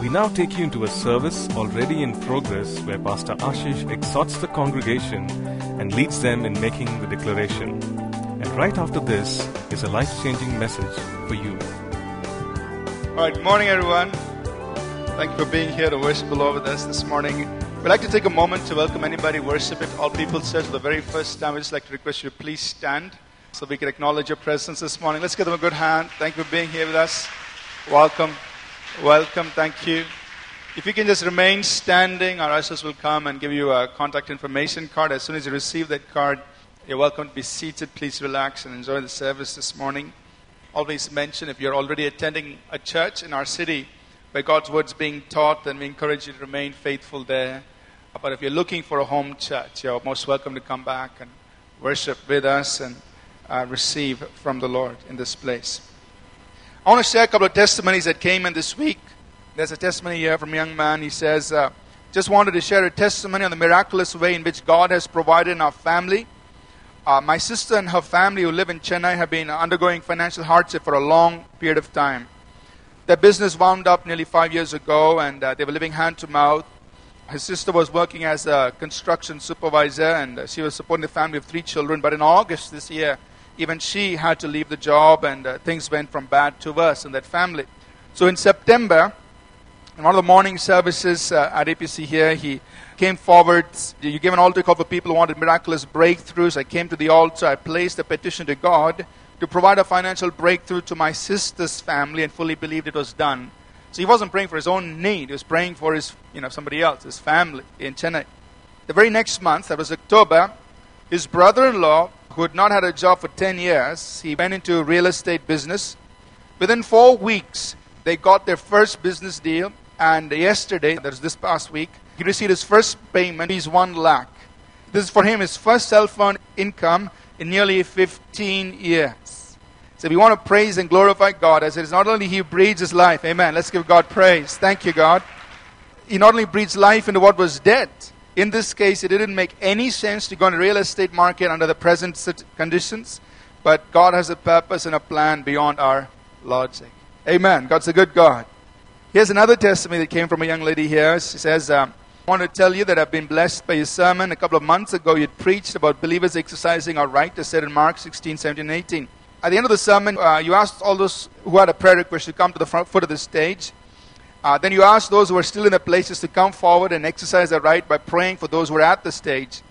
We now take you into a service already in progress where Pastor Ashish exhorts the congregation and leads them in making the declaration. And right after this is a life changing message for you. All right, morning, everyone. Thank you for being here to worship the Lord with us this morning. We'd like to take a moment to welcome anybody worship at All People Church for the very first time. We'd just like to request you to please stand so we can acknowledge your presence this morning. Let's give them a good hand. Thank you for being here with us. Welcome. Welcome. Thank you. If you can just remain standing, our ushers will come and give you a contact information card. As soon as you receive that card, you're welcome to be seated. Please relax and enjoy the service this morning. Always mention if you're already attending a church in our city where God's word's being taught, then we encourage you to remain faithful there. But if you're looking for a home church, you're most welcome to come back and worship with us and uh, receive from the Lord in this place. I want to share a couple of testimonies that came in this week. There's a testimony here from a young man. He says, uh, Just wanted to share a testimony on the miraculous way in which God has provided in our family. Uh, my sister and her family, who live in Chennai, have been undergoing financial hardship for a long period of time. Their business wound up nearly five years ago, and uh, they were living hand to mouth. His sister was working as a construction supervisor, and uh, she was supporting the family of three children. But in August this year, even she had to leave the job, and uh, things went from bad to worse in that family. So in September, in one of the morning services uh, at APC here, he came forward. You gave an altar call for people who wanted miraculous breakthroughs. I came to the altar. I placed a petition to God to provide a financial breakthrough to my sister's family, and fully believed it was done. So he wasn't praying for his own need; he was praying for his, you know, somebody else, his family in Chennai. The very next month, that was October, his brother-in-law who had not had a job for 10 years. He went into real estate business. Within four weeks, they got their first business deal. And yesterday, that was this past week, he received his first payment. He's one lakh. This is for him his first cell phone income in nearly 15 years. So if you want to praise and glorify God, as it is not only He breathes His life, amen. Let's give God praise. Thank you, God. He not only breathes life into what was dead, in this case, it didn't make any sense to go in the real estate market under the present conditions, but God has a purpose and a plan beyond our logic. Amen. God's a good God. Here's another testimony that came from a young lady here. She says, um, I want to tell you that I've been blessed by your sermon. A couple of months ago, you preached about believers exercising our right, as said in Mark 16, 17, 18. At the end of the sermon, uh, you asked all those who had a prayer request to come to the front foot of the stage. Uh, then you ask those who are still in their places to come forward and exercise their right by praying for those who are at the stage.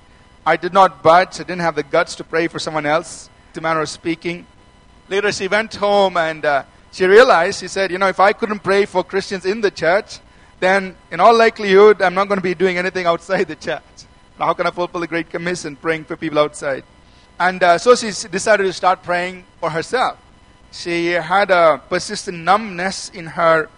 I did not budge. I didn't have the guts to pray for someone else, to manner of speaking. Later, she went home and uh, she realized, she said, you know, if I couldn't pray for Christians in the church, then in all likelihood, I'm not going to be doing anything outside the church. How can I fulfill the Great Commission, praying for people outside? And uh, so she decided to start praying for herself. She had a persistent numbness in her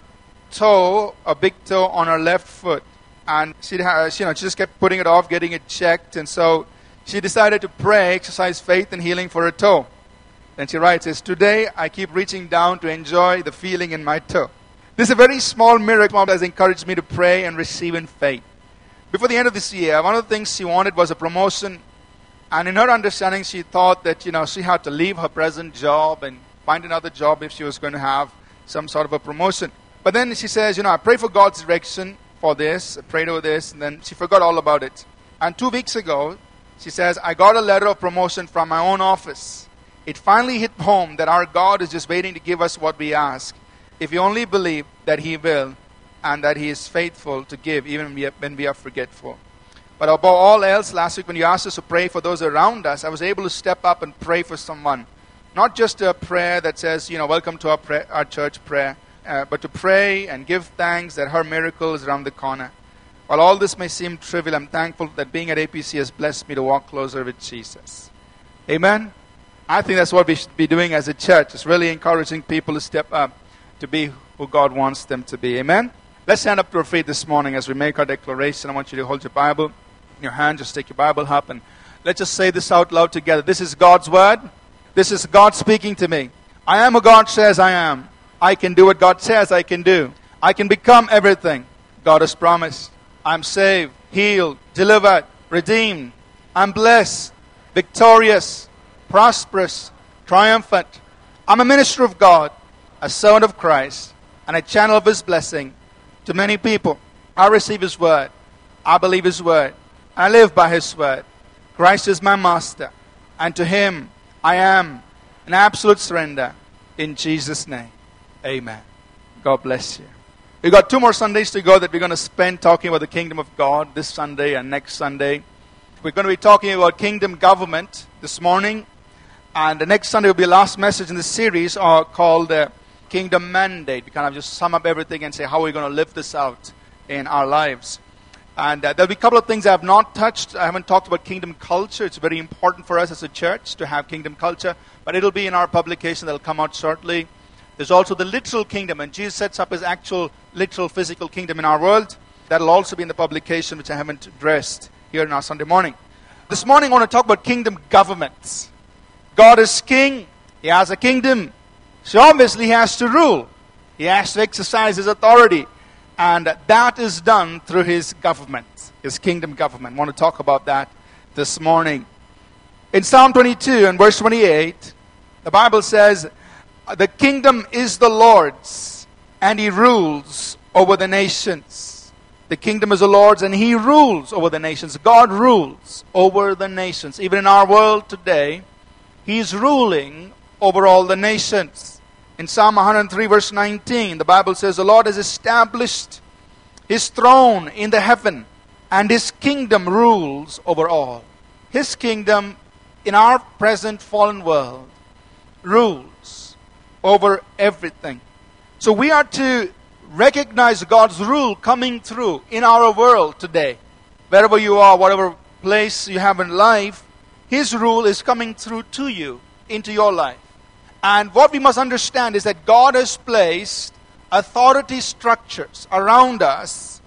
toe, a big toe on her left foot. And she, has, you know, she just kept putting it off, getting it checked. And so she decided to pray, exercise faith and healing for her toe. Then she writes, says, Today I keep reaching down to enjoy the feeling in my toe. This is a very small miracle that has encouraged me to pray and receive in faith. Before the end of this year, one of the things she wanted was a promotion. And in her understanding, she thought that, you know, she had to leave her present job and find another job if she was going to have some sort of a promotion. But then she says, you know, I pray for God's direction for this, I prayed over this, and then she forgot all about it. And two weeks ago, she says, I got a letter of promotion from my own office. It finally hit home that our God is just waiting to give us what we ask. If we only believe that He will and that He is faithful to give, even when we are forgetful. But above all else, last week when you asked us to pray for those around us, I was able to step up and pray for someone. Not just a prayer that says, you know, welcome to our, our church prayer uh, but to pray and give thanks that her miracle is around the corner. While all this may seem trivial, I'm thankful that being at APC has blessed me to walk closer with Jesus. Amen? I think that's what we should be doing as a church. It's really encouraging people to step up to be who God wants them to be. Amen? Let's stand up to our feet this morning as we make our declaration. I want you to hold your Bible in your hand. Just take your Bible up and let's just say this out loud together. This is God's word. This is God speaking to me. I am who God says I am. I can do what God says I can do. I can become everything God has promised. I'm saved, healed, delivered, redeemed. I'm blessed, victorious, prosperous, triumphant. I'm a minister of God, a servant of Christ, and a channel of His blessing to many people. I receive His word. I believe His word. I live by His word. Christ is my master. And to Him I am an absolute surrender. In Jesus' name. Amen. God bless you. We've got two more Sundays to go that we're going to spend talking about the kingdom of God this Sunday and next Sunday. We're going to be talking about kingdom government this morning. And the next Sunday will be the last message in the series uh, called uh, Kingdom Mandate. We kind of just sum up everything and say how we're going to live this out in our lives. And uh, there'll be a couple of things I have not touched. I haven't talked about kingdom culture. It's very important for us as a church to have kingdom culture, but it'll be in our publication that'll come out shortly. There's also the literal kingdom, and Jesus sets up his actual literal physical kingdom in our world. That'll also be in the publication, which I haven't addressed here in our Sunday morning. This morning, I want to talk about kingdom governments. God is king, he has a kingdom, so obviously he has to rule, he has to exercise his authority, and that is done through his government, his kingdom government. I want to talk about that this morning. In Psalm 22 and verse 28, the Bible says, the kingdom is the Lord's, and he rules over the nations. The kingdom is the Lord's, and he rules over the nations. God rules over the nations. Even in our world today, he is ruling over all the nations. In Psalm 103, verse 19, the Bible says, The Lord has established his throne in the heaven, and his kingdom rules over all. His kingdom in our present fallen world rules over everything. So we are to recognize God's rule coming through in our world today. Wherever you are, whatever place you have in life, His rule is coming through to you, into your life. And what we must understand is that God has placed authority structures around us,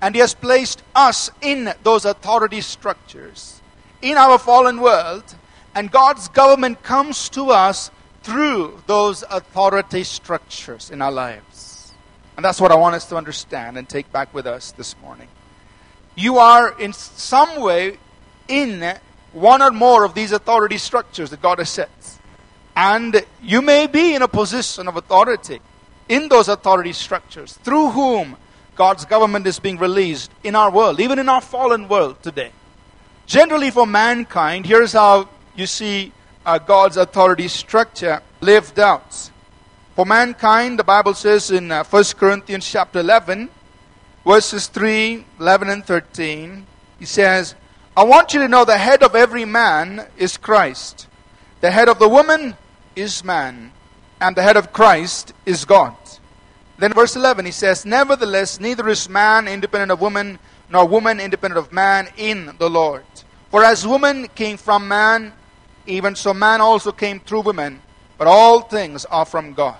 and He has placed us in those authority structures in our fallen world, and God's government comes to us through those authority structures in our lives. And that's what I want us to understand and take back with us this morning. You are in some way in one or more of these authority structures that God has set. And you may be in a position of authority in those authority structures through whom God's government is being released in our world, even in our fallen world today. Generally, for mankind, here's how you see uh, God's authority structure lived out. For mankind, the Bible says in uh, 1 Corinthians chapter 11, verses 3, 11, and 13, he says, I want you to know the head of every man is Christ. The head of the woman is man. And the head of Christ is God. Then verse 11, he says, Nevertheless, neither is man independent of woman, nor woman independent of man in the Lord. For as woman came from man, even so, man also came through women, but all things are from God.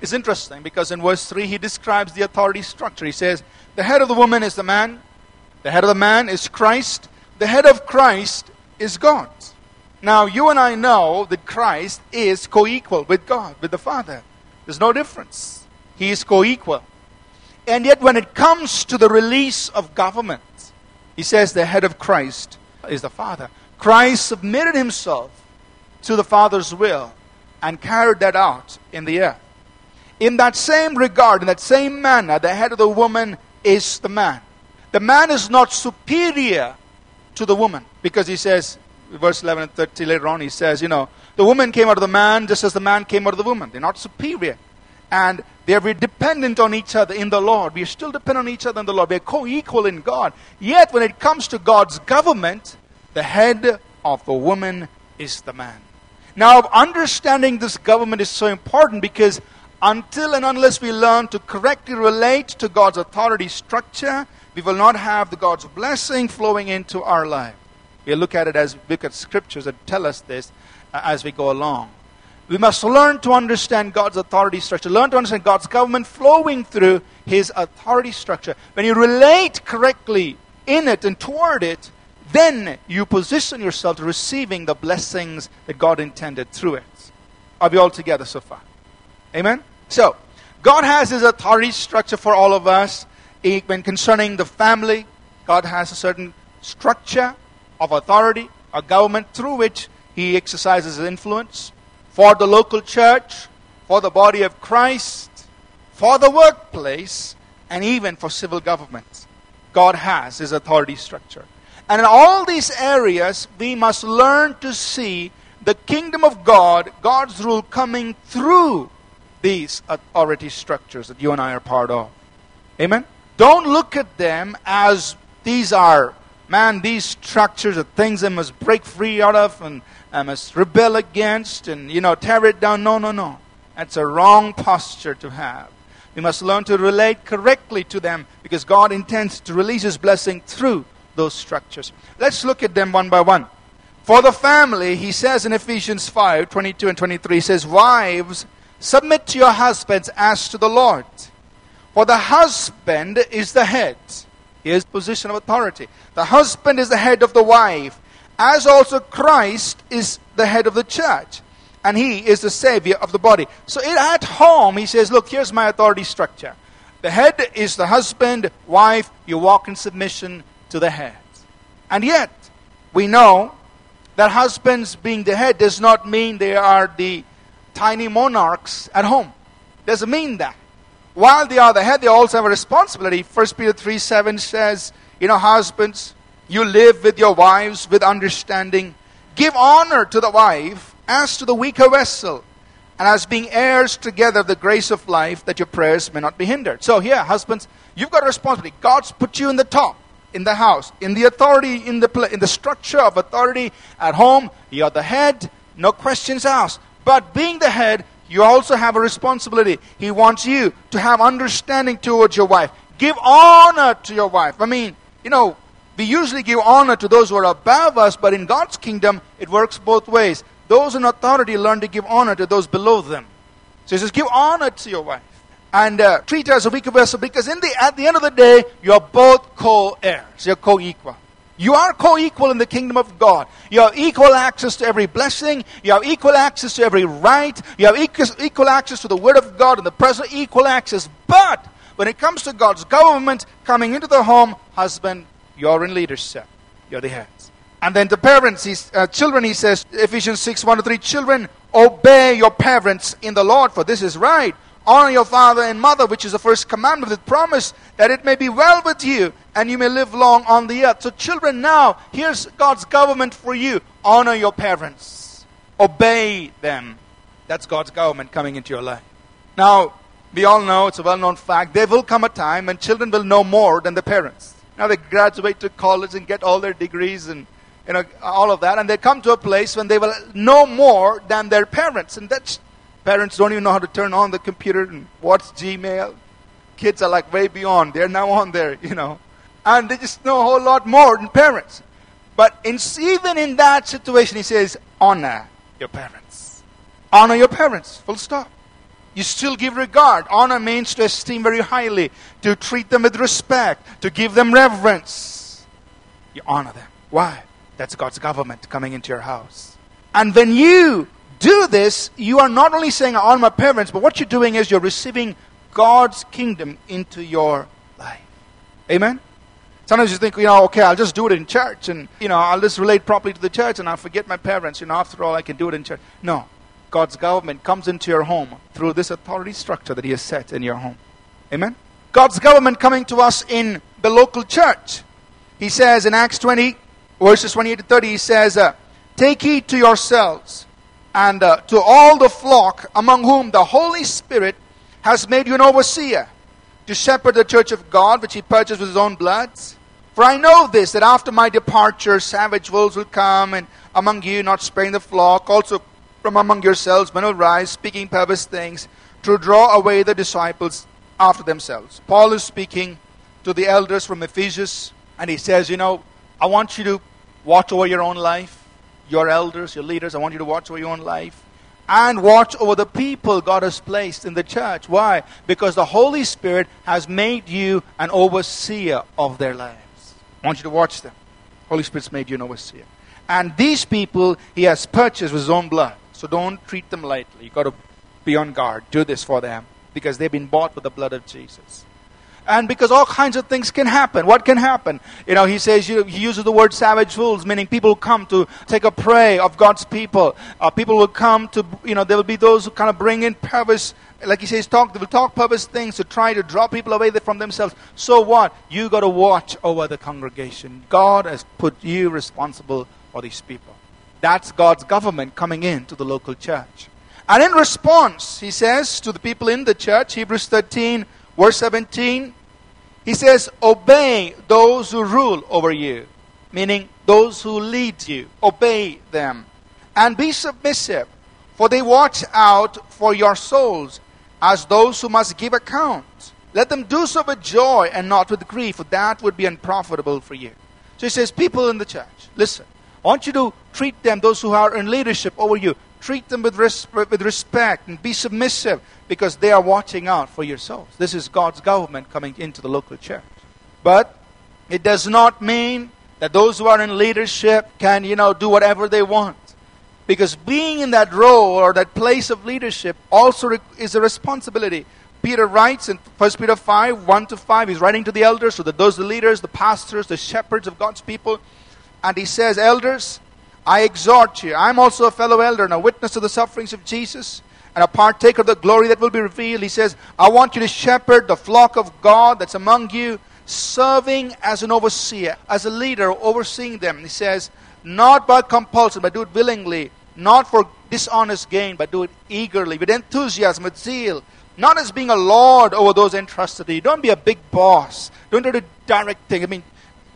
It's interesting because in verse 3 he describes the authority structure. He says, The head of the woman is the man, the head of the man is Christ, the head of Christ is God. Now, you and I know that Christ is co equal with God, with the Father. There's no difference. He is co equal. And yet, when it comes to the release of government, he says the head of Christ is the Father. Christ submitted himself to the Father's will and carried that out in the earth. In that same regard, in that same manner, the head of the woman is the man. The man is not superior to the woman because he says, verse 11 and 30 later on, he says, you know, the woman came out of the man just as the man came out of the woman. They're not superior. And they are dependent on each other in the Lord. We still dependent on each other in the Lord. We are co equal in God. Yet, when it comes to God's government, the head of the woman is the man. Now, understanding this government is so important because until and unless we learn to correctly relate to God's authority structure, we will not have the God's blessing flowing into our life. We'll look at it as we look at scriptures that tell us this uh, as we go along. We must learn to understand God's authority structure, learn to understand God's government flowing through His authority structure. When you relate correctly in it and toward it, then you position yourself to receiving the blessings that God intended through it. Are we all together so far? Amen? So, God has His authority structure for all of us. When concerning the family, God has a certain structure of authority, a government through which He exercises His influence. For the local church, for the body of Christ, for the workplace, and even for civil governments. God has his authority structure. And in all these areas, we must learn to see the kingdom of God, God's rule coming through these authority structures that you and I are part of. Amen? Don't look at them as these are, man, these structures are things I must break free out of and I must rebel against and, you know, tear it down. No, no, no. That's a wrong posture to have. We must learn to relate correctly to them because God intends to release His blessing through those structures. Let's look at them one by one. For the family, he says in Ephesians 5 22 and 23, he says, Wives, submit to your husbands as to the Lord. For the husband is the head. Here's position of authority. The husband is the head of the wife, as also Christ is the head of the church. And he is the savior of the body. So at home, he says, Look, here's my authority structure. The head is the husband, wife, you walk in submission to the head. And yet, we know that husbands being the head does not mean they are the tiny monarchs at home. Doesn't mean that. While they are the head, they also have a responsibility. 1 Peter 3 7 says, You know, husbands, you live with your wives with understanding. Give honor to the wife as to the weaker vessel, and as being heirs together of the grace of life, that your prayers may not be hindered. So, here, husbands, you've got a responsibility. God's put you in the top in the house, in the authority, in the, in the structure of authority at home. You're the head, no questions asked. But being the head, you also have a responsibility. He wants you to have understanding towards your wife. Give honor to your wife. I mean, you know, we usually give honor to those who are above us, but in God's kingdom, it works both ways. Those in authority learn to give honor to those below them. So he says, give honor to your wife and uh, treat her as a weaker vessel because in the, at the end of the day, you're both co-heirs. You're co-equal. You are co-equal in the kingdom of God. You have equal access to every blessing. You have equal access to every right. You have equal, equal access to the word of God and the present equal access. But when it comes to God's government coming into the home, husband, you're in leadership. You're the heads. And then the parents, he's, uh, children, he says, Ephesians 6, 1 to 3, children, obey your parents in the Lord, for this is right. Honor your father and mother, which is the first commandment with promise that it may be well with you and you may live long on the earth. So, children, now, here's God's government for you. Honor your parents, obey them. That's God's government coming into your life. Now, we all know, it's a well known fact, there will come a time when children will know more than the parents. Now, they graduate to college and get all their degrees and you know, all of that, and they come to a place when they will know more than their parents. And that's Parents don't even know how to turn on the computer and watch Gmail. Kids are like way beyond. They're now on there, you know. And they just know a whole lot more than parents. But in, even in that situation, he says, honor your parents. Honor your parents. Full stop. You still give regard. Honor means to esteem very highly, to treat them with respect, to give them reverence. You honor them. Why? That's God's government coming into your house. And when you do this, you are not only saying, I honor my parents, but what you're doing is you're receiving God's kingdom into your life. Amen? Sometimes you think, you know, okay, I'll just do it in church and, you know, I'll just relate properly to the church and I'll forget my parents. You know, after all, I can do it in church. No. God's government comes into your home through this authority structure that He has set in your home. Amen? God's government coming to us in the local church. He says in Acts 20, verses 28 to 30, He says, uh, Take heed to yourselves and uh, to all the flock among whom the Holy Spirit has made you an overseer to shepherd the church of God which he purchased with his own blood. For I know this, that after my departure, savage wolves will come, and among you, not sparing the flock, also from among yourselves, men will rise, speaking perverse things, to draw away the disciples after themselves. Paul is speaking to the elders from Ephesus, and he says, You know, I want you to watch over your own life your elders, your leaders, I want you to watch over your own life and watch over the people God has placed in the church. Why? Because the Holy Spirit has made you an overseer of their lives. I want you to watch them. Holy Spirit's made you an overseer. And these people he has purchased with his own blood. So don't treat them lightly. You've got to be on guard. Do this for them because they've been bought with the blood of Jesus. And because all kinds of things can happen. What can happen? You know, he says, you, he uses the word savage fools, meaning people come to take a prey of God's people. Uh, people will come to, you know, there will be those who kind of bring in perverse, like he says, talk, they will talk perverse things to try to draw people away from themselves. So what? You got to watch over the congregation. God has put you responsible for these people. That's God's government coming into the local church. And in response, he says to the people in the church, Hebrews 13, verse 17, he says, Obey those who rule over you, meaning those who lead you. Obey them. And be submissive, for they watch out for your souls as those who must give account. Let them do so with joy and not with grief, for that would be unprofitable for you. So he says, People in the church, listen. I want you to treat them, those who are in leadership over you, treat them with, res- with respect and be submissive because they are watching out for your souls. This is God's government coming into the local church. But it does not mean that those who are in leadership can, you know, do whatever they want. Because being in that role or that place of leadership also is a responsibility. Peter writes in 1 Peter 5, 1 to 5, he's writing to the elders, so that those the leaders, the pastors, the shepherds of God's people, and he says, Elders, I exhort you. I'm also a fellow elder and a witness to the sufferings of Jesus and a partaker of the glory that will be revealed. He says, I want you to shepherd the flock of God that's among you, serving as an overseer, as a leader, overseeing them. He says, not by compulsion, but do it willingly, not for dishonest gain, but do it eagerly, with enthusiasm, with zeal, not as being a lord over those entrusted to you. Don't be a big boss. Don't do the direct thing. I mean,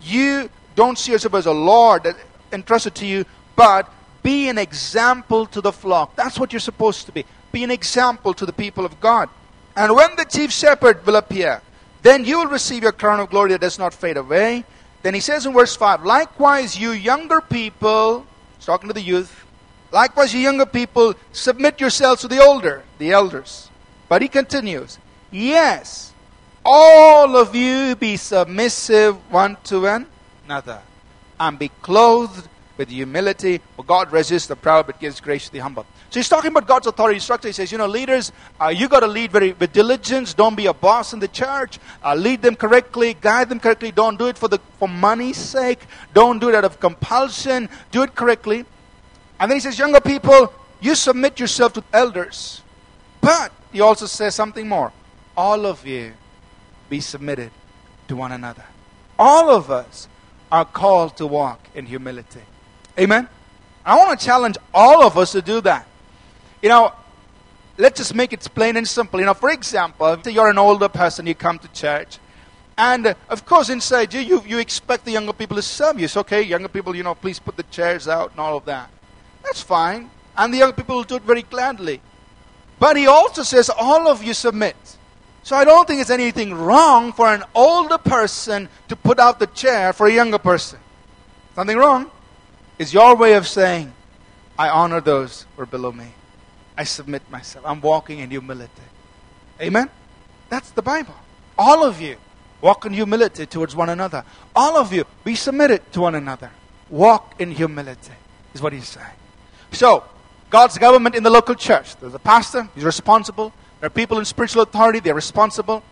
you don't see yourself as a lord entrusted to you, but be an example to the flock. That's what you're supposed to be. Be an example to the people of God. And when the chief shepherd will appear, then you will receive your crown of glory that does not fade away. Then he says in verse 5 Likewise, you younger people, he's talking to the youth, likewise, you younger people, submit yourselves to the older, the elders. But he continues, Yes, all of you be submissive one to another, and be clothed with humility. For God resists the proud but gives grace to the humble. So he's talking about God's authority structure. He says, you know, leaders, uh, you got to lead very with diligence. Don't be a boss in the church. Uh, lead them correctly, guide them correctly. Don't do it for the for money's sake. Don't do it out of compulsion. Do it correctly. And then he says, younger people, you submit yourself to elders. But he also says something more. All of you be submitted to one another. All of us are called to walk in humility. Amen? I want to challenge all of us to do that. You know, let's just make it plain and simple. You know, for example, if you're an older person, you come to church, and uh, of course, inside you, you, you expect the younger people to serve you. It's okay, younger people, you know, please put the chairs out and all of that. That's fine. And the young people will do it very gladly. But he also says, all of you submit. So I don't think it's anything wrong for an older person to put out the chair for a younger person. Something wrong? Is your way of saying, I honor those who are below me. I submit myself. I'm walking in humility. Amen? That's the Bible. All of you walk in humility towards one another. All of you be submitted to one another. Walk in humility, is what he's saying. So, God's government in the local church. There's a pastor, he's responsible. There are people in spiritual authority, they're responsible.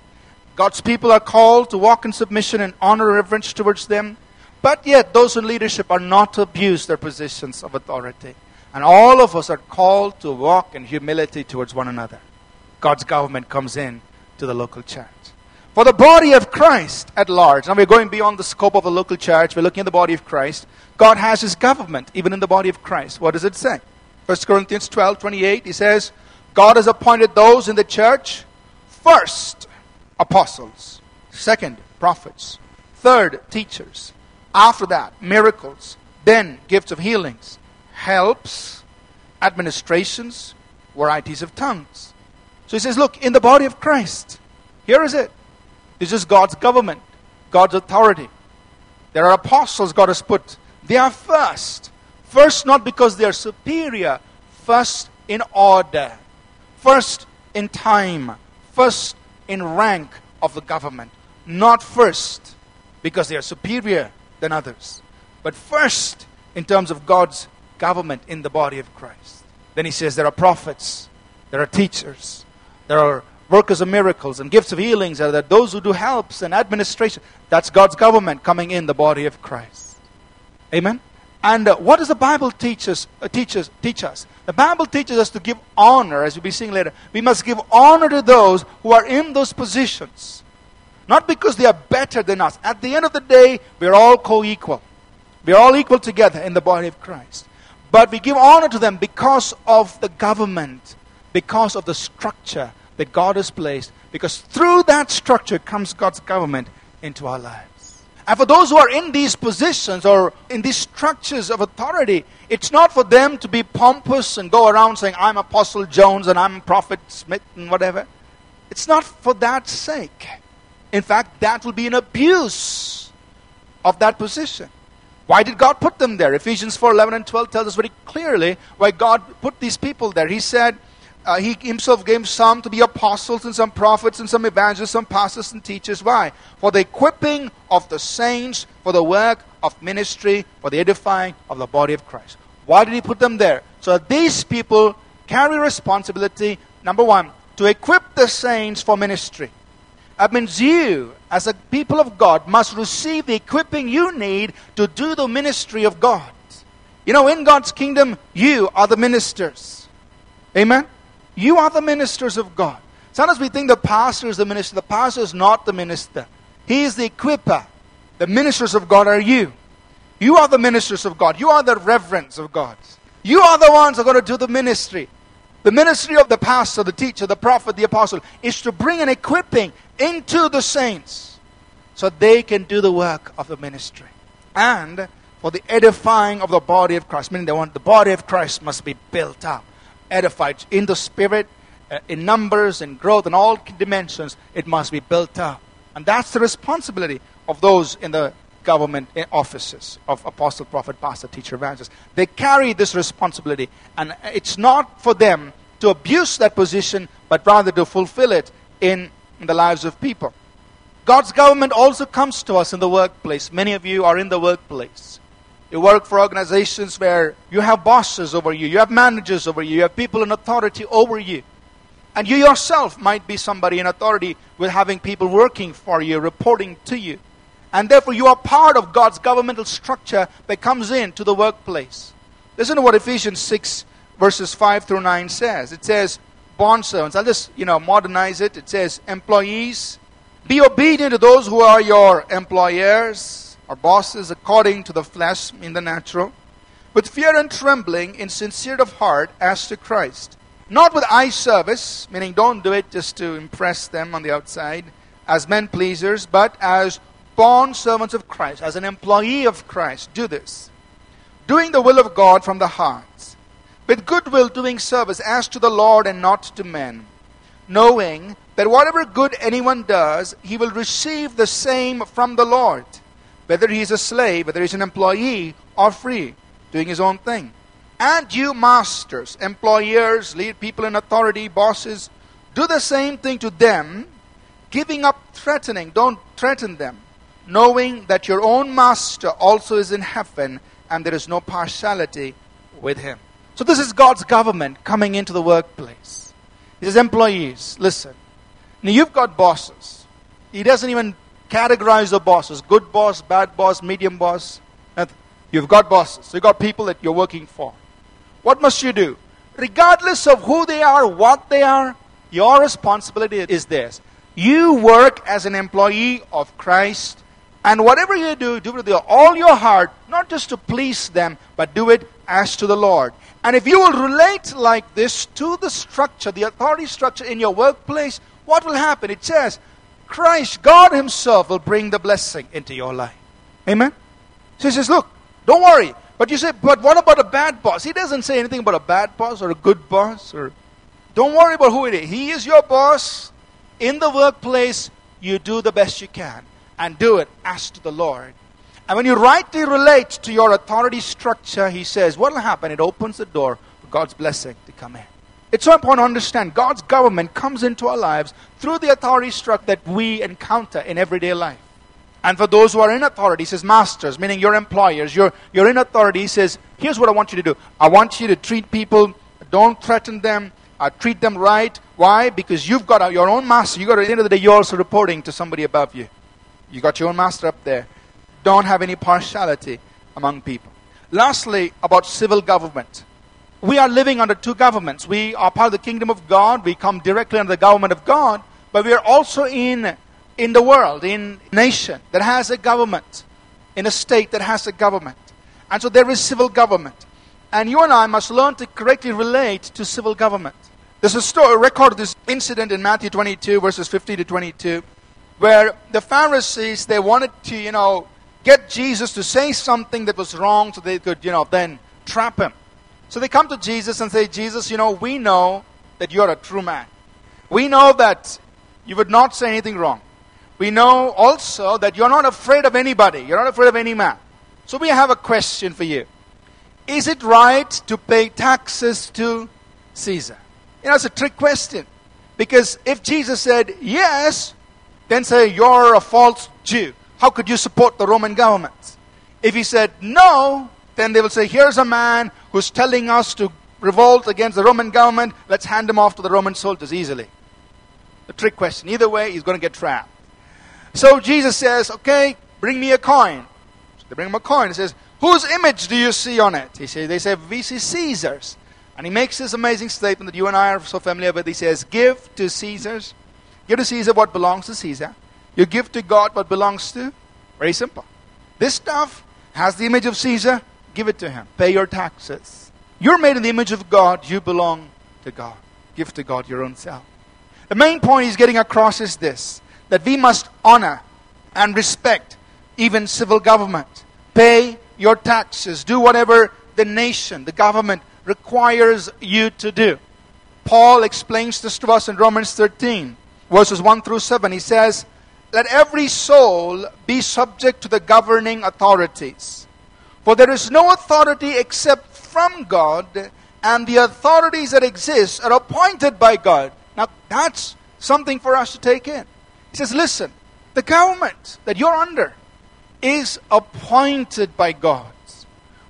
God's people are called to walk in submission and honor reverence towards them. But yet, those in leadership are not to abuse their positions of authority. And all of us are called to walk in humility towards one another. God's government comes in to the local church. For the body of Christ at large, now we're going beyond the scope of a local church, we're looking at the body of Christ. God has his government, even in the body of Christ. What does it say? 1 Corinthians 12 28, he says, God has appointed those in the church first, apostles, second, prophets, third, teachers, after that, miracles, then gifts of healings, helps, administrations, varieties of tongues. So he says, look, in the body of Christ, here is it. This is God's government, God's authority. There are apostles God has put. They are first. First, not because they are superior, first in order first in time, first in rank of the government, not first because they are superior than others, but first in terms of God's government in the body of Christ. Then he says there are prophets, there are teachers, there are workers of miracles and gifts of healings there are. Those who do helps and administration. That's God's government coming in the body of Christ. Amen? And uh, what does the Bible teach us, uh, teach us? Teach us? The Bible teaches us to give honor, as we'll be seeing later. We must give honor to those who are in those positions. Not because they are better than us. At the end of the day, we're all co equal. We're all equal together in the body of Christ. But we give honor to them because of the government, because of the structure that God has placed, because through that structure comes God's government into our lives. And for those who are in these positions or in these structures of authority, it's not for them to be pompous and go around saying, I'm Apostle Jones and I'm Prophet Smith and whatever. It's not for that sake. In fact, that will be an abuse of that position. Why did God put them there? Ephesians 4 11 and 12 tells us very clearly why God put these people there. He said, uh, He Himself gave some to be apostles, and some prophets, and some evangelists, some pastors, and teachers. Why? For the equipping of the saints, for the work of ministry, for the edifying of the body of Christ. Why did He put them there? So that these people carry responsibility, number one, to equip the saints for ministry. That means you, as a people of God, must receive the equipping you need to do the ministry of God. You know, in God's kingdom, you are the ministers. Amen? You are the ministers of God. Sometimes we think the pastor is the minister. The pastor is not the minister, he is the equipper. The ministers of God are you. You are the ministers of God. You are the reverends of God. You are the ones who are going to do the ministry. The ministry of the pastor, the teacher, the prophet, the apostle is to bring an equipping into the saints so they can do the work of the ministry. And for the edifying of the body of Christ, meaning they want the body of Christ must be built up, edified in the spirit, uh, in numbers, in growth, in all dimensions, it must be built up. And that's the responsibility of those in the government offices of apostle, prophet, pastor, teacher, evangelist. They carry this responsibility, and it's not for them to abuse that position, but rather to fulfill it in in the lives of people. God's government also comes to us in the workplace. Many of you are in the workplace. You work for organizations where you have bosses over you, you have managers over you, you have people in authority over you. And you yourself might be somebody in authority with having people working for you, reporting to you. And therefore, you are part of God's governmental structure that comes into the workplace. Listen to what Ephesians 6, verses 5 through 9 says. It says, bond servants. I'll just, you know, modernize it. It says, employees, be obedient to those who are your employers or bosses according to the flesh in the natural, with fear and trembling in sincerity of heart as to Christ. Not with eye service, meaning don't do it just to impress them on the outside, as men pleasers, but as bond servants of Christ, as an employee of Christ. Do this. Doing the will of God from the heart with goodwill doing service as to the Lord and not to men, knowing that whatever good anyone does, he will receive the same from the Lord, whether he is a slave, whether he is an employee, or free, doing his own thing. And you, masters, employers, lead people in authority, bosses, do the same thing to them, giving up threatening. Don't threaten them, knowing that your own master also is in heaven, and there is no partiality with him. So, this is God's government coming into the workplace. He says, employees, listen. Now, you've got bosses. He doesn't even categorize the bosses good boss, bad boss, medium boss. You've got bosses. You've got people that you're working for. What must you do? Regardless of who they are, what they are, your responsibility is this. You work as an employee of Christ, and whatever you do, do it with all your heart, not just to please them, but do it as to the Lord. And if you will relate like this to the structure, the authority structure in your workplace, what will happen? It says, Christ, God Himself, will bring the blessing into your life. Amen? So He says, Look, don't worry. But you say, But what about a bad boss? He doesn't say anything about a bad boss or a good boss. or Don't worry about who it is. He is your boss. In the workplace, you do the best you can and do it as to the Lord. And when you rightly relate to your authority structure, he says, what will happen? It opens the door for God's blessing to come in. It's so important to understand God's government comes into our lives through the authority structure that we encounter in everyday life. And for those who are in authority, he says, masters, meaning your employers, you're, you're in authority, he says, here's what I want you to do. I want you to treat people, don't threaten them, uh, treat them right. Why? Because you've got your own master. You've got at the end of the day, you're also reporting to somebody above you. You got your own master up there. Don't have any partiality among people. Lastly, about civil government. We are living under two governments. We are part of the kingdom of God. We come directly under the government of God, but we are also in in the world, in nation that has a government, in a state that has a government. And so there is civil government. And you and I must learn to correctly relate to civil government. There's a story, record of this incident in Matthew 22, verses 50 to 22, where the Pharisees, they wanted to, you know, get Jesus to say something that was wrong so they could, you know, then trap him. So they come to Jesus and say, Jesus, you know, we know that you're a true man. We know that you would not say anything wrong. We know also that you're not afraid of anybody. You're not afraid of any man. So we have a question for you. Is it right to pay taxes to Caesar? You know, it's a trick question. Because if Jesus said yes, then say you're a false Jew. How could you support the Roman government? If he said no, then they will say, here's a man who's telling us to revolt against the Roman government. Let's hand him off to the Roman soldiers easily. A trick question. Either way, he's going to get trapped. So Jesus says, okay, bring me a coin. So they bring him a coin. He says, whose image do you see on it? He says, they say, we see Caesar's. And he makes this amazing statement that you and I are so familiar with. He says, give to Caesar's. Give to Caesar what belongs to Caesar. You give to God what belongs to. Very simple. This stuff has the image of Caesar. Give it to him. Pay your taxes. You're made in the image of God. You belong to God. Give to God your own self. The main point he's getting across is this that we must honor and respect even civil government. Pay your taxes. Do whatever the nation, the government requires you to do. Paul explains this to us in Romans 13, verses 1 through 7. He says, Let every soul be subject to the governing authorities for there is no authority except from God, and the authorities that exist are appointed by God. Now, that's something for us to take in. He says, listen, the government that you're under is appointed by God.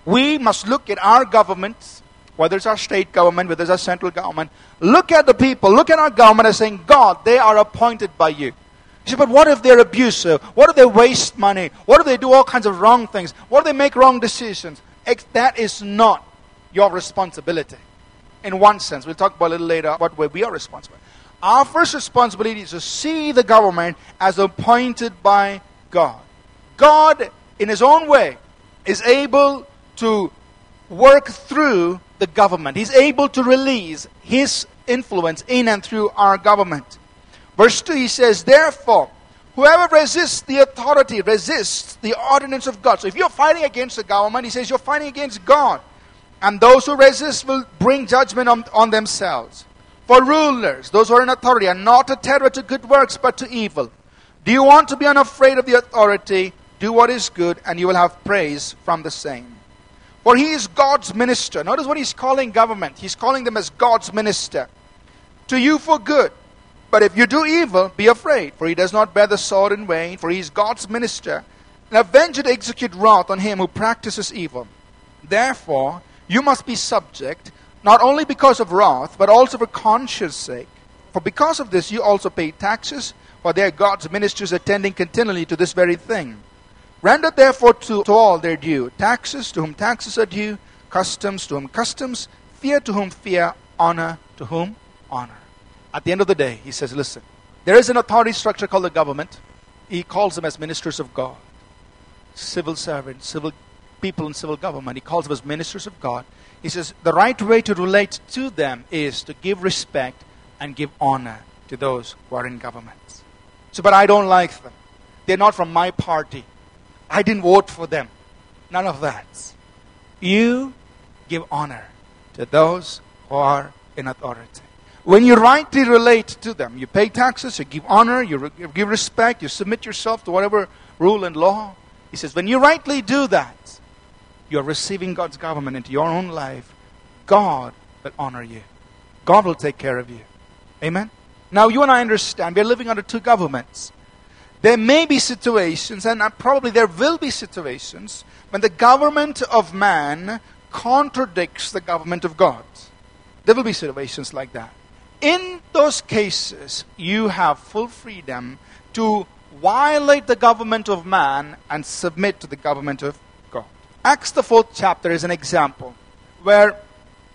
We must look at our governments, whether it's our state government, whether it's our central government, look at the people, look at our government as saying, God, they are appointed by you. You say, but what if they're abusive? What if they waste money? What if they do all kinds of wrong things? What if they make wrong decisions? That is not your responsibility. In one sense, we'll talk about a little later what way we are responsible. Our first responsibility is to see the government as appointed by God. God, in His own way, is able to work through the government. He's able to release His influence in and through our government. Verse 2, he says, Therefore, whoever resists the authority resists the ordinance of God. So if you're fighting against the government, he says you're fighting against God. And those who resist will bring judgment on, on themselves. For rulers, those who are in authority, are not a terror to good works, but to evil. Do you want to be unafraid of the authority? Do what is good, and you will have praise from the same. For he is God's minister. Notice what he's calling government. He's calling them as God's minister. To you for good but if you do evil, be afraid, for he does not bear the sword in vain, for he is God's minister, and avenge to execute wrath on him who practices evil. Therefore, you must be subject, not only because of wrath, but also for conscience sake. For because of this, you also pay taxes, for they are God's ministers attending continually to this very thing. Render therefore to, to all their due taxes to whom taxes are due, customs to whom customs, fear to whom fear, honor to whom honor. At the end of the day, he says, listen, there is an authority structure called the government. He calls them as ministers of God, civil servants, civil people in civil government. He calls them as ministers of God. He says the right way to relate to them is to give respect and give honor to those who are in government. So, but I don't like them. They're not from my party. I didn't vote for them. None of that. You give honor to those who are in authority. When you rightly relate to them, you pay taxes, you give honor, you, re- you give respect, you submit yourself to whatever rule and law. He says, when you rightly do that, you're receiving God's government into your own life. God will honor you. God will take care of you. Amen? Now, you and I understand we're living under two governments. There may be situations, and uh, probably there will be situations, when the government of man contradicts the government of God. There will be situations like that. In those cases, you have full freedom to violate the government of man and submit to the government of God. Acts, the fourth chapter, is an example where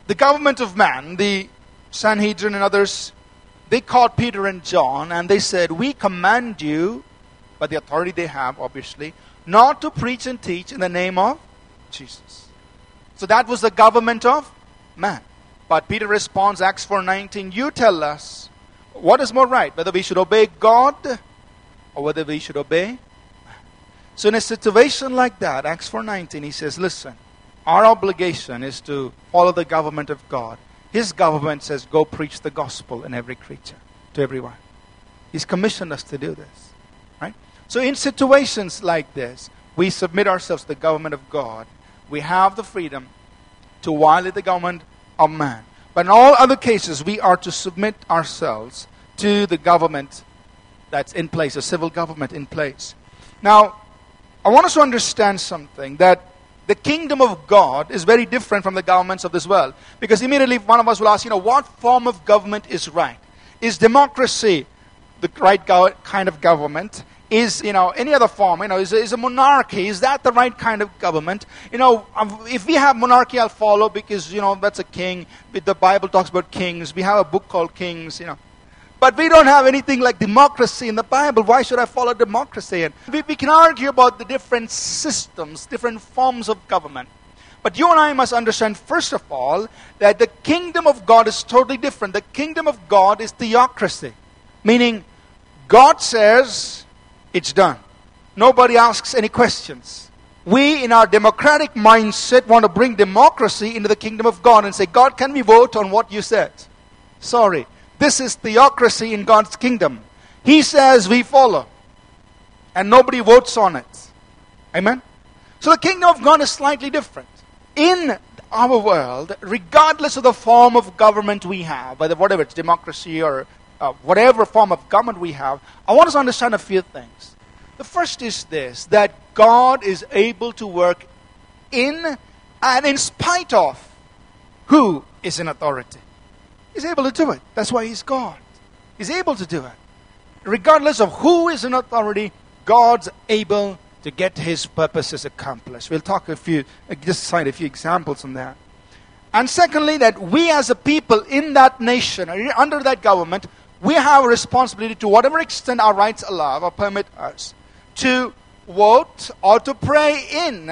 the government of man, the Sanhedrin and others, they caught Peter and John and they said, We command you, by the authority they have, obviously, not to preach and teach in the name of Jesus. So that was the government of man. But Peter responds, Acts 4:19, you tell us what is more right, whether we should obey God or whether we should obey. So in a situation like that, Acts 4:19, he says, listen, our obligation is to follow the government of God. His government says, go preach the gospel in every creature, to everyone. He's commissioned us to do this. So in situations like this, we submit ourselves to the government of God. We have the freedom to violate the government of man. But in all other cases, we are to submit ourselves to the government that's in place, a civil government in place. Now, I want us to understand something that the kingdom of God is very different from the governments of this world. Because immediately one of us will ask, you know, what form of government is right? Is democracy the right go- kind of government? Is you know any other form you know is, is a monarchy. Is that the right kind of government? You know um, if we have monarchy i'll follow because you know that's a king. The bible talks about kings. We have a book called kings you know. But we don't have anything like democracy in the bible. Why should i follow democracy? And we, we can argue about the different systems different forms of government. But you and I must understand, first of all, that the kingdom of God is totally different. The kingdom of God is theocracy, meaning God says, it's done. Nobody asks any questions. We, in our democratic mindset, want to bring democracy into the kingdom of God and say, God, can we vote on what you said? Sorry. This is theocracy in God's kingdom. He says we follow, and nobody votes on it. Amen? So the kingdom of God is slightly different. In our world, regardless of the form of government we have, whether whatever it's democracy or uh, whatever form of government we have, I want us to understand a few things. The first is this that God is able to work in and in spite of who is in authority. He's able to do it. That's why He's God. He's able to do it. Regardless of who is in authority, God's able to get His purposes accomplished. We'll talk a few, uh, just cite a few examples on that. And secondly, that we as a people in that nation, under that government, we have a responsibility to whatever extent our rights allow or permit us to vote or to pray in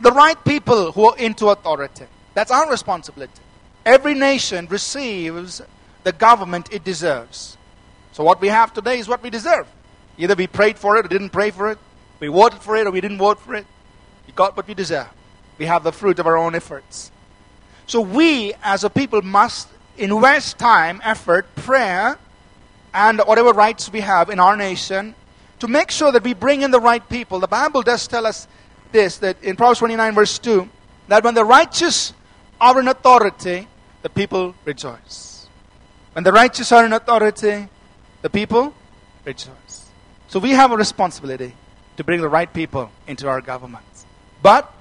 the right people who are into authority. That's our responsibility. Every nation receives the government it deserves. So what we have today is what we deserve. Either we prayed for it or didn't pray for it. We voted for it or we didn't vote for it. We got what we deserve. We have the fruit of our own efforts. So we as a people must invest time, effort, prayer, and whatever rights we have in our nation to make sure that we bring in the right people. The Bible does tell us this that in Proverbs 29, verse 2, that when the righteous are in authority, the people rejoice. When the righteous are in authority, the people rejoice. So we have a responsibility to bring the right people into our government. But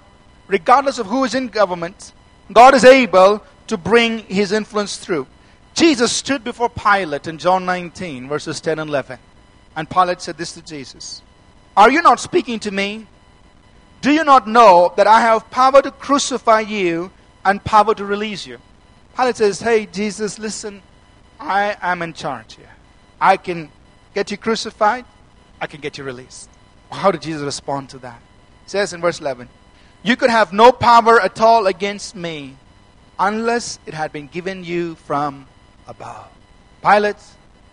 regardless of who is in government, God is able to bring his influence through. Jesus stood before Pilate in John 19, verses 10 and 11. And Pilate said this to Jesus Are you not speaking to me? Do you not know that I have power to crucify you and power to release you? Pilate says, Hey, Jesus, listen, I am in charge here. I can get you crucified, I can get you released. How did Jesus respond to that? He says in verse 11, You could have no power at all against me unless it had been given you from above. Pilate,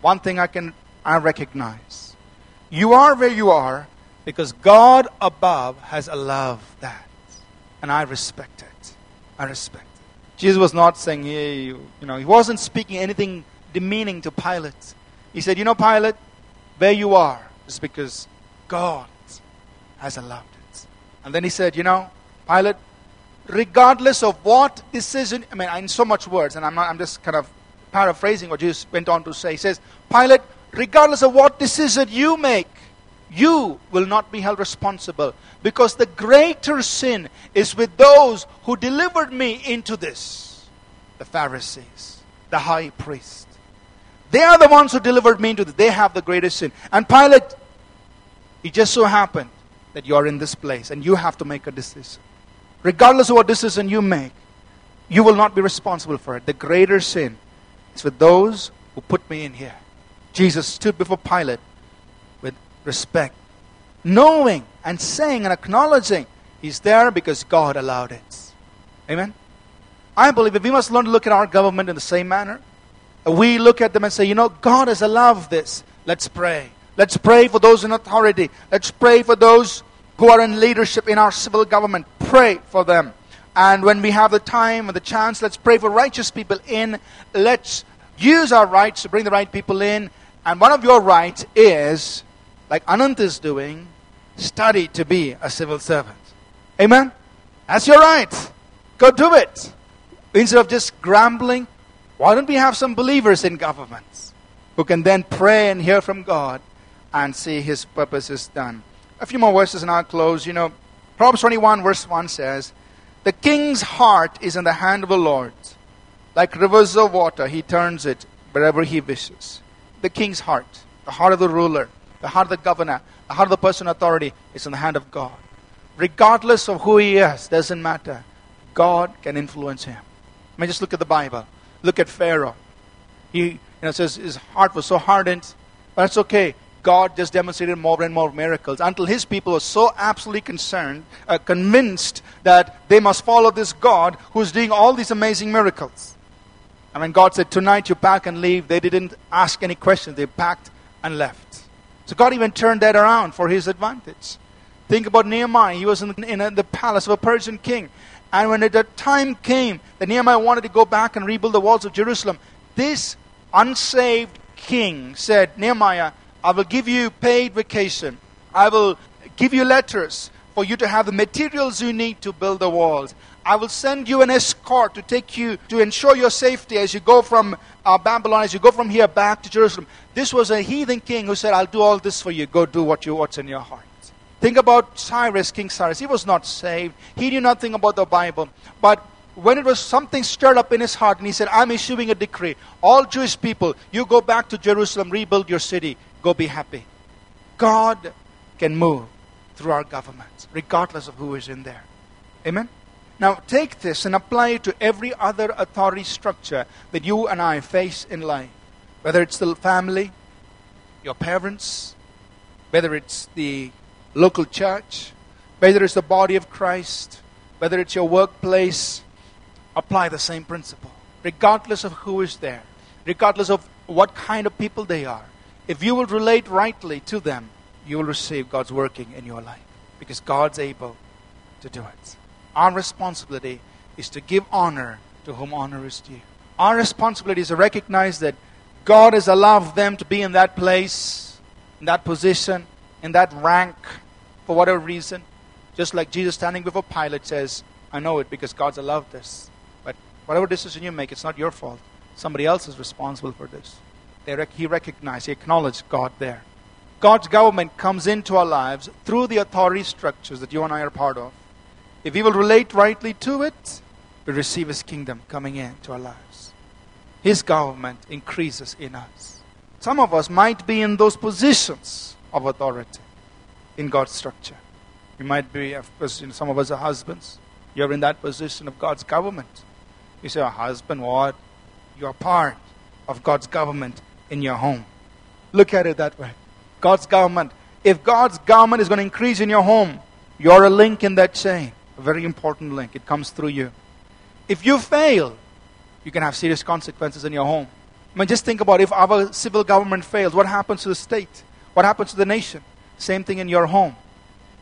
one thing I can I recognize. You are where you are because God above has allowed that. And I respect it. I respect it. Jesus was not saying, hey, you, you know, he wasn't speaking anything demeaning to Pilate. He said, you know, Pilate, where you are is because God has allowed it. And then he said, you know, Pilate, regardless of what decision, I mean, in so much words, and I'm, not, I'm just kind of paraphrasing what Jesus went on to say. He says, Pilate, regardless of what decision you make, you will not be held responsible because the greater sin is with those who delivered me into this. the Pharisees, the high priest. They are the ones who delivered me into this. They have the greatest sin. And Pilate, it just so happened that you're in this place and you have to make a decision. Regardless of what decision you make, you will not be responsible for it. The greater sin is with those who put me in here. Jesus stood before Pilate with respect, knowing and saying and acknowledging he's there because God allowed it. Amen? I believe that we must learn to look at our government in the same manner. We look at them and say, you know, God has allowed this. Let's pray. Let's pray for those in authority. Let's pray for those who are in leadership in our civil government. Pray for them. And when we have the time and the chance, let's pray for righteous people in. Let's use our rights to bring the right people in. And one of your rights is, like Anant is doing, study to be a civil servant. Amen? That's your right. Go do it. Instead of just grumbling, why don't we have some believers in governments who can then pray and hear from God and see His purposes done? A few more verses and I'll close. You know, Proverbs 21, verse 1 says, The king's heart is in the hand of the Lord. Like rivers of water, he turns it wherever he wishes. The king's heart, the heart of the ruler, the heart of the governor, the heart of the person in authority is in the hand of God. Regardless of who he is, doesn't matter. God can influence him. I mean, just look at the Bible. Look at Pharaoh. He you know, says his heart was so hardened, but it's okay. God just demonstrated more and more miracles until his people were so absolutely concerned, uh, convinced that they must follow this God who's doing all these amazing miracles. And when God said, Tonight you pack and leave, they didn't ask any questions. They packed and left. So God even turned that around for his advantage. Think about Nehemiah. He was in, in, in the palace of a Persian king. And when the time came that Nehemiah wanted to go back and rebuild the walls of Jerusalem, this unsaved king said, Nehemiah, I will give you paid vacation. I will give you letters for you to have the materials you need to build the walls. I will send you an escort to take you to ensure your safety as you go from uh, Babylon, as you go from here back to Jerusalem. This was a heathen king who said, I'll do all this for you. Go do what you what's in your heart. Think about Cyrus, King Cyrus. He was not saved. He knew nothing about the Bible. But when it was something stirred up in his heart, and he said, I'm issuing a decree. All Jewish people, you go back to Jerusalem, rebuild your city. Go be happy. God can move through our governments, regardless of who is in there. Amen? Now, take this and apply it to every other authority structure that you and I face in life. Whether it's the family, your parents, whether it's the local church, whether it's the body of Christ, whether it's your workplace, apply the same principle. Regardless of who is there, regardless of what kind of people they are, if you will relate rightly to them, you will receive God's working in your life because God's able to do it. Our responsibility is to give honor to whom honor is due. Our responsibility is to recognize that God has allowed them to be in that place, in that position, in that rank, for whatever reason. Just like Jesus standing before Pilate says, I know it because God's allowed this. But whatever decision you make, it's not your fault. Somebody else is responsible for this. Rec- he recognized, he acknowledged God there. God's government comes into our lives through the authority structures that you and I are part of. If we will relate rightly to it, we receive His kingdom coming into our lives. His government increases in us. Some of us might be in those positions of authority in God's structure. You might be, of course, you know, some of us are husbands. You're in that position of God's government. You say, a husband, what? You're part of God's government in your home. Look at it that way. God's government. If God's government is going to increase in your home, you're a link in that chain. A very important link. It comes through you. If you fail, you can have serious consequences in your home. I mean, just think about if our civil government fails, what happens to the state? What happens to the nation? Same thing in your home.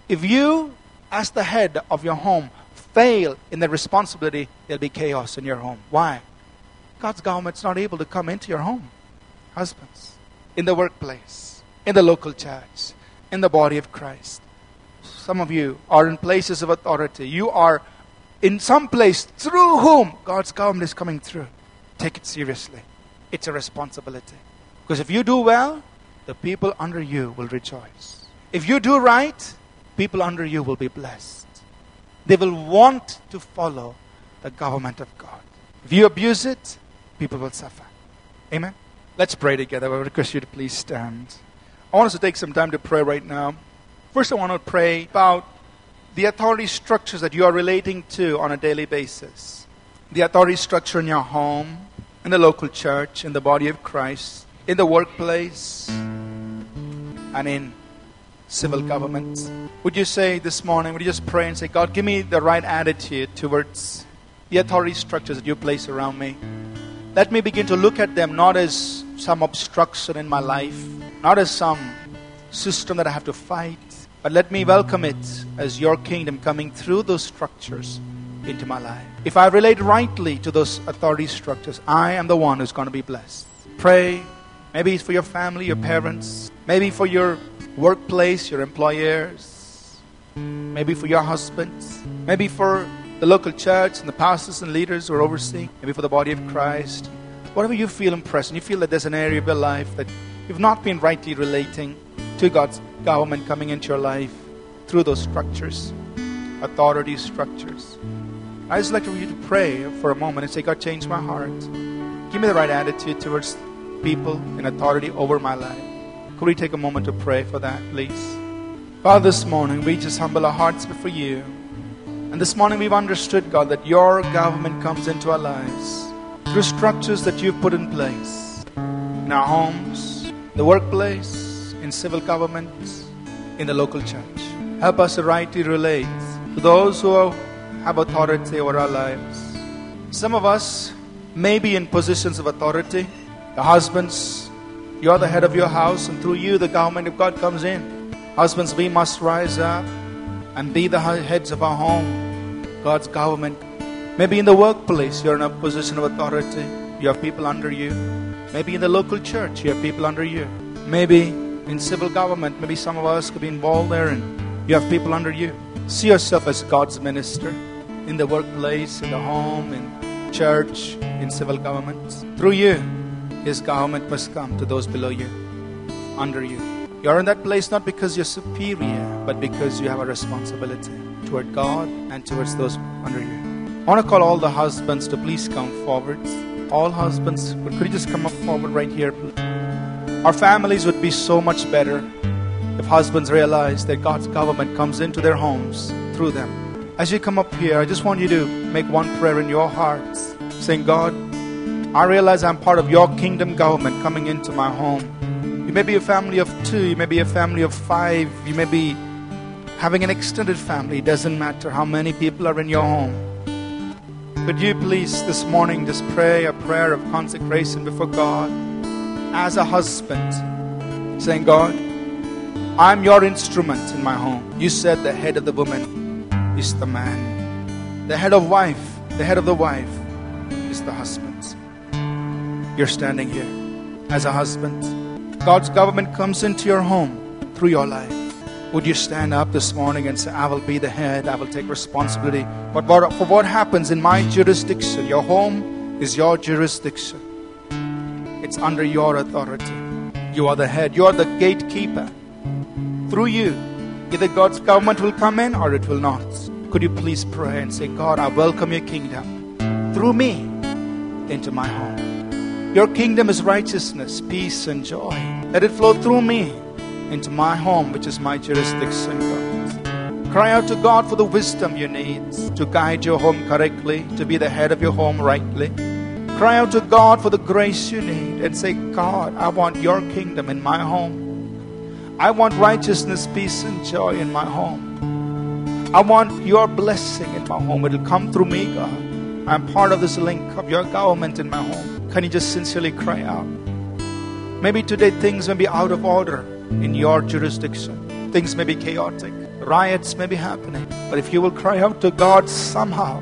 If you, as the head of your home, fail in that responsibility, there'll be chaos in your home. Why? God's government's not able to come into your home. Husbands, in the workplace, in the local church, in the body of Christ. Some of you are in places of authority. You are in some place through whom God's government is coming through. Take it seriously. It's a responsibility. Because if you do well, the people under you will rejoice. If you do right, people under you will be blessed. They will want to follow the government of God. If you abuse it, people will suffer. Amen. Let's pray together. I request you to please stand. I want us to take some time to pray right now. First, I want to pray about the authority structures that you are relating to on a daily basis. The authority structure in your home, in the local church, in the body of Christ, in the workplace, and in civil government. Would you say this morning, would you just pray and say, God, give me the right attitude towards the authority structures that you place around me? Let me begin to look at them not as some obstruction in my life, not as some system that I have to fight, but let me welcome it as your kingdom coming through those structures into my life. If I relate rightly to those authority structures, I am the one who's going to be blessed. Pray, maybe it's for your family, your parents, maybe for your workplace, your employers, maybe for your husbands, maybe for the local church and the pastors and leaders who are overseeing, maybe for the body of Christ. Whatever you feel impressed, and you feel that there's an area of your life that you've not been rightly relating to God's government coming into your life through those structures, authority structures. I just like for you to pray for a moment and say, God, change my heart. Give me the right attitude towards people in authority over my life. Could we take a moment to pray for that, please? Father, this morning we just humble our hearts before you. And this morning we've understood, God, that your government comes into our lives through structures that you've put in place in our homes, the workplace, in civil governments, in the local church. Help us rightly relate to those who have authority over our lives. Some of us may be in positions of authority. The husbands, you're the head of your house, and through you, the government of God comes in. Husbands, we must rise up and be the heads of our home, God's government. Maybe in the workplace, you're in a position of authority. You have people under you. Maybe in the local church, you have people under you. Maybe in civil government, maybe some of us could be involved there and you have people under you. See yourself as God's minister in the workplace, in the home, in church, in civil government. Through you, his government must come to those below you, under you. You're in that place not because you're superior, but because you have a responsibility toward God and towards those under you. I want to call all the husbands to please come forward. All husbands, could you just come up forward right here? Our families would be so much better if husbands realize that God's government comes into their homes through them. As you come up here, I just want you to make one prayer in your hearts, saying, God, I realize I'm part of your kingdom government coming into my home. You may be a family of two, you may be a family of five, you may be having an extended family. Doesn't matter how many people are in your home. Could you please this morning just pray a prayer of consecration before God as a husband, saying, God, I'm your instrument in my home. You said the head of the woman is the man, the head of wife, the head of the wife is the husband you're standing here as a husband. God's government comes into your home through your life. Would you stand up this morning and say, I will be the head, I will take responsibility but for what happens in my jurisdiction? Your home is your jurisdiction, it's under your authority. You are the head, you are the gatekeeper. Through you, either God's government will come in or it will not. Could you please pray and say, God, I welcome your kingdom through me into my home. Your kingdom is righteousness, peace, and joy. Let it flow through me into my home, which is my jurisdiction. Cry out to God for the wisdom you need to guide your home correctly, to be the head of your home rightly. Cry out to God for the grace you need and say, God, I want your kingdom in my home. I want righteousness, peace, and joy in my home. I want your blessing in my home. It'll come through me, God. I'm part of this link of your government in my home. Can you just sincerely cry out? Maybe today things may be out of order in your jurisdiction. Things may be chaotic. Riots may be happening. But if you will cry out to God somehow,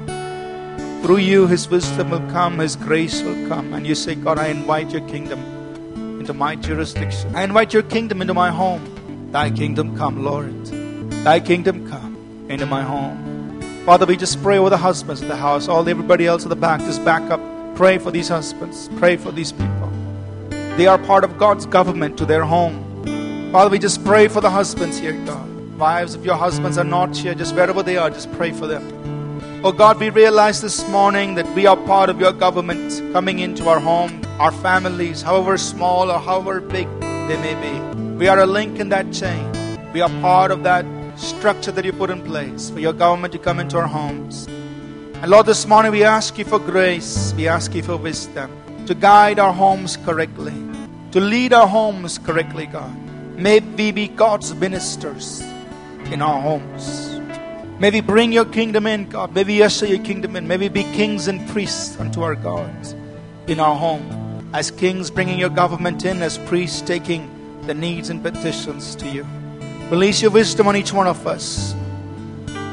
through you His wisdom will come, His grace will come. And you say, God, I invite your kingdom into my jurisdiction. I invite your kingdom into my home. Thy kingdom come, Lord. Thy kingdom come into my home. Father, we just pray over the husbands in the house, all everybody else in the back, just back up Pray for these husbands. Pray for these people. They are part of God's government to their home. Father, we just pray for the husbands here, God. Wives, if your husbands are not here, just wherever they are, just pray for them. Oh God, we realize this morning that we are part of your government coming into our home, our families, however small or however big they may be. We are a link in that chain. We are part of that structure that you put in place for your government to come into our homes. And Lord, this morning we ask you for grace, we ask you for wisdom to guide our homes correctly, to lead our homes correctly, God. May we be God's ministers in our homes. May we bring your kingdom in, God. May we usher your kingdom in. May we be kings and priests unto our God in our home. As kings bringing your government in, as priests taking the needs and petitions to you. Release your wisdom on each one of us.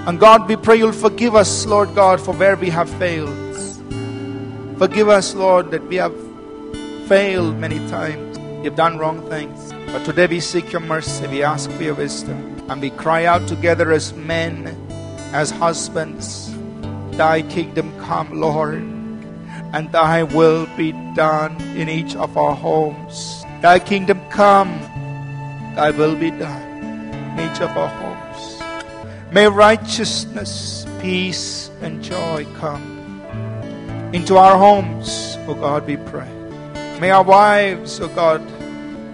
And God, we pray you'll forgive us, Lord God, for where we have failed. Forgive us, Lord, that we have failed many times. We've done wrong things. But today we seek your mercy. We ask for your wisdom. And we cry out together as men, as husbands, Thy kingdom come, Lord, and Thy will be done in each of our homes. Thy kingdom come, Thy will be done in each of our homes. May righteousness, peace, and joy come into our homes, O God, we pray. May our wives, O God,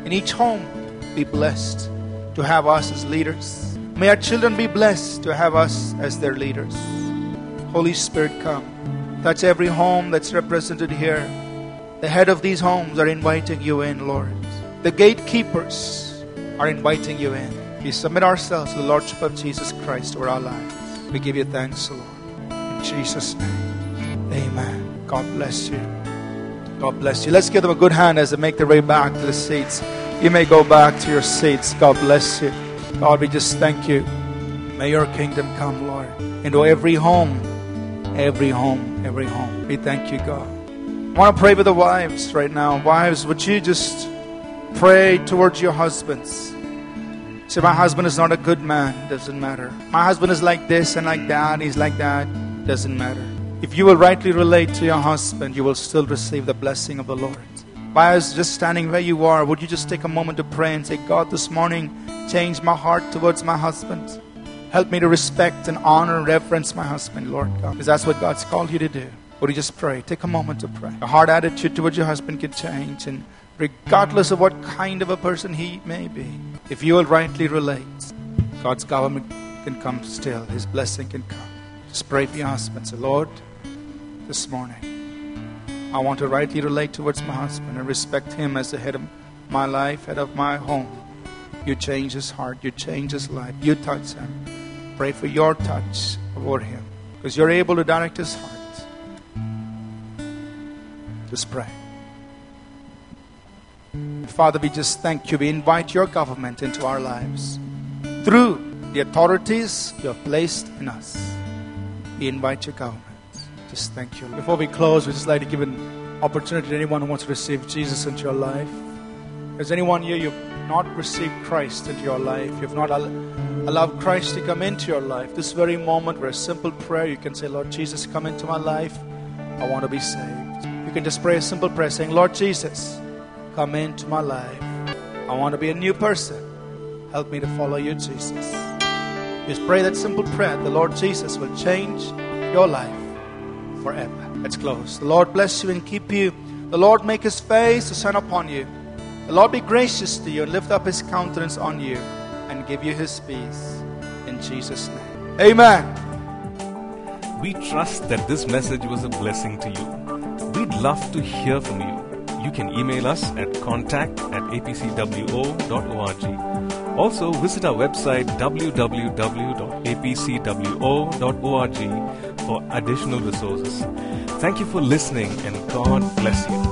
in each home be blessed to have us as leaders. May our children be blessed to have us as their leaders. Holy Spirit, come. Touch every home that's represented here. The head of these homes are inviting you in, Lord. The gatekeepers are inviting you in. We submit ourselves to the Lordship of Jesus Christ over our lives. We give you thanks, Lord. In Jesus' name, amen. God bless you. God bless you. Let's give them a good hand as they make their way back to the seats. You may go back to your seats. God bless you. God, we just thank you. May your kingdom come, Lord, into every home, every home, every home. We thank you, God. I want to pray with the wives right now. Wives, would you just pray towards your husbands? Say, my husband is not a good man. Doesn't matter. My husband is like this and like that. He's like that. Doesn't matter. If you will rightly relate to your husband, you will still receive the blessing of the Lord. Wives, just standing where you are, would you just take a moment to pray and say, God, this morning, change my heart towards my husband. Help me to respect and honor and reverence my husband, Lord God, because that's what God's called you to do. Would you just pray? Take a moment to pray. A hard attitude towards your husband can change, and regardless of what kind of a person he may be, if you will rightly relate, God's government can come still, His blessing can come. Just pray for your husband. Say, Lord, this morning, I want to rightly relate towards my husband and respect him as the head of my life, head of my home. You change his heart, you change his life, you touch him. Pray for your touch over him because you're able to direct his heart. Just pray. Father, we just thank you. We invite your government into our lives through the authorities you have placed in us. We invite your government. Just thank you. Before we close, we'd just like to give an opportunity to anyone who wants to receive Jesus into your life. Is anyone here you've not received Christ into your life? You've not al- allowed Christ to come into your life. This very moment, where a simple prayer, you can say, Lord Jesus, come into my life. I want to be saved. You can just pray a simple prayer saying, Lord Jesus, come into my life. I want to be a new person. Help me to follow you, Jesus. Just pray that simple prayer. The Lord Jesus will change your life forever. Let's close. The Lord bless you and keep you. The Lord make his face to shine upon you. The Lord be gracious to you and lift up his countenance on you and give you his peace. In Jesus' name. Amen. We trust that this message was a blessing to you. We'd love to hear from you. You can email us at contact at apcwo.org. Also, visit our website www.apcwo.org for additional resources. Thank you for listening and God bless you.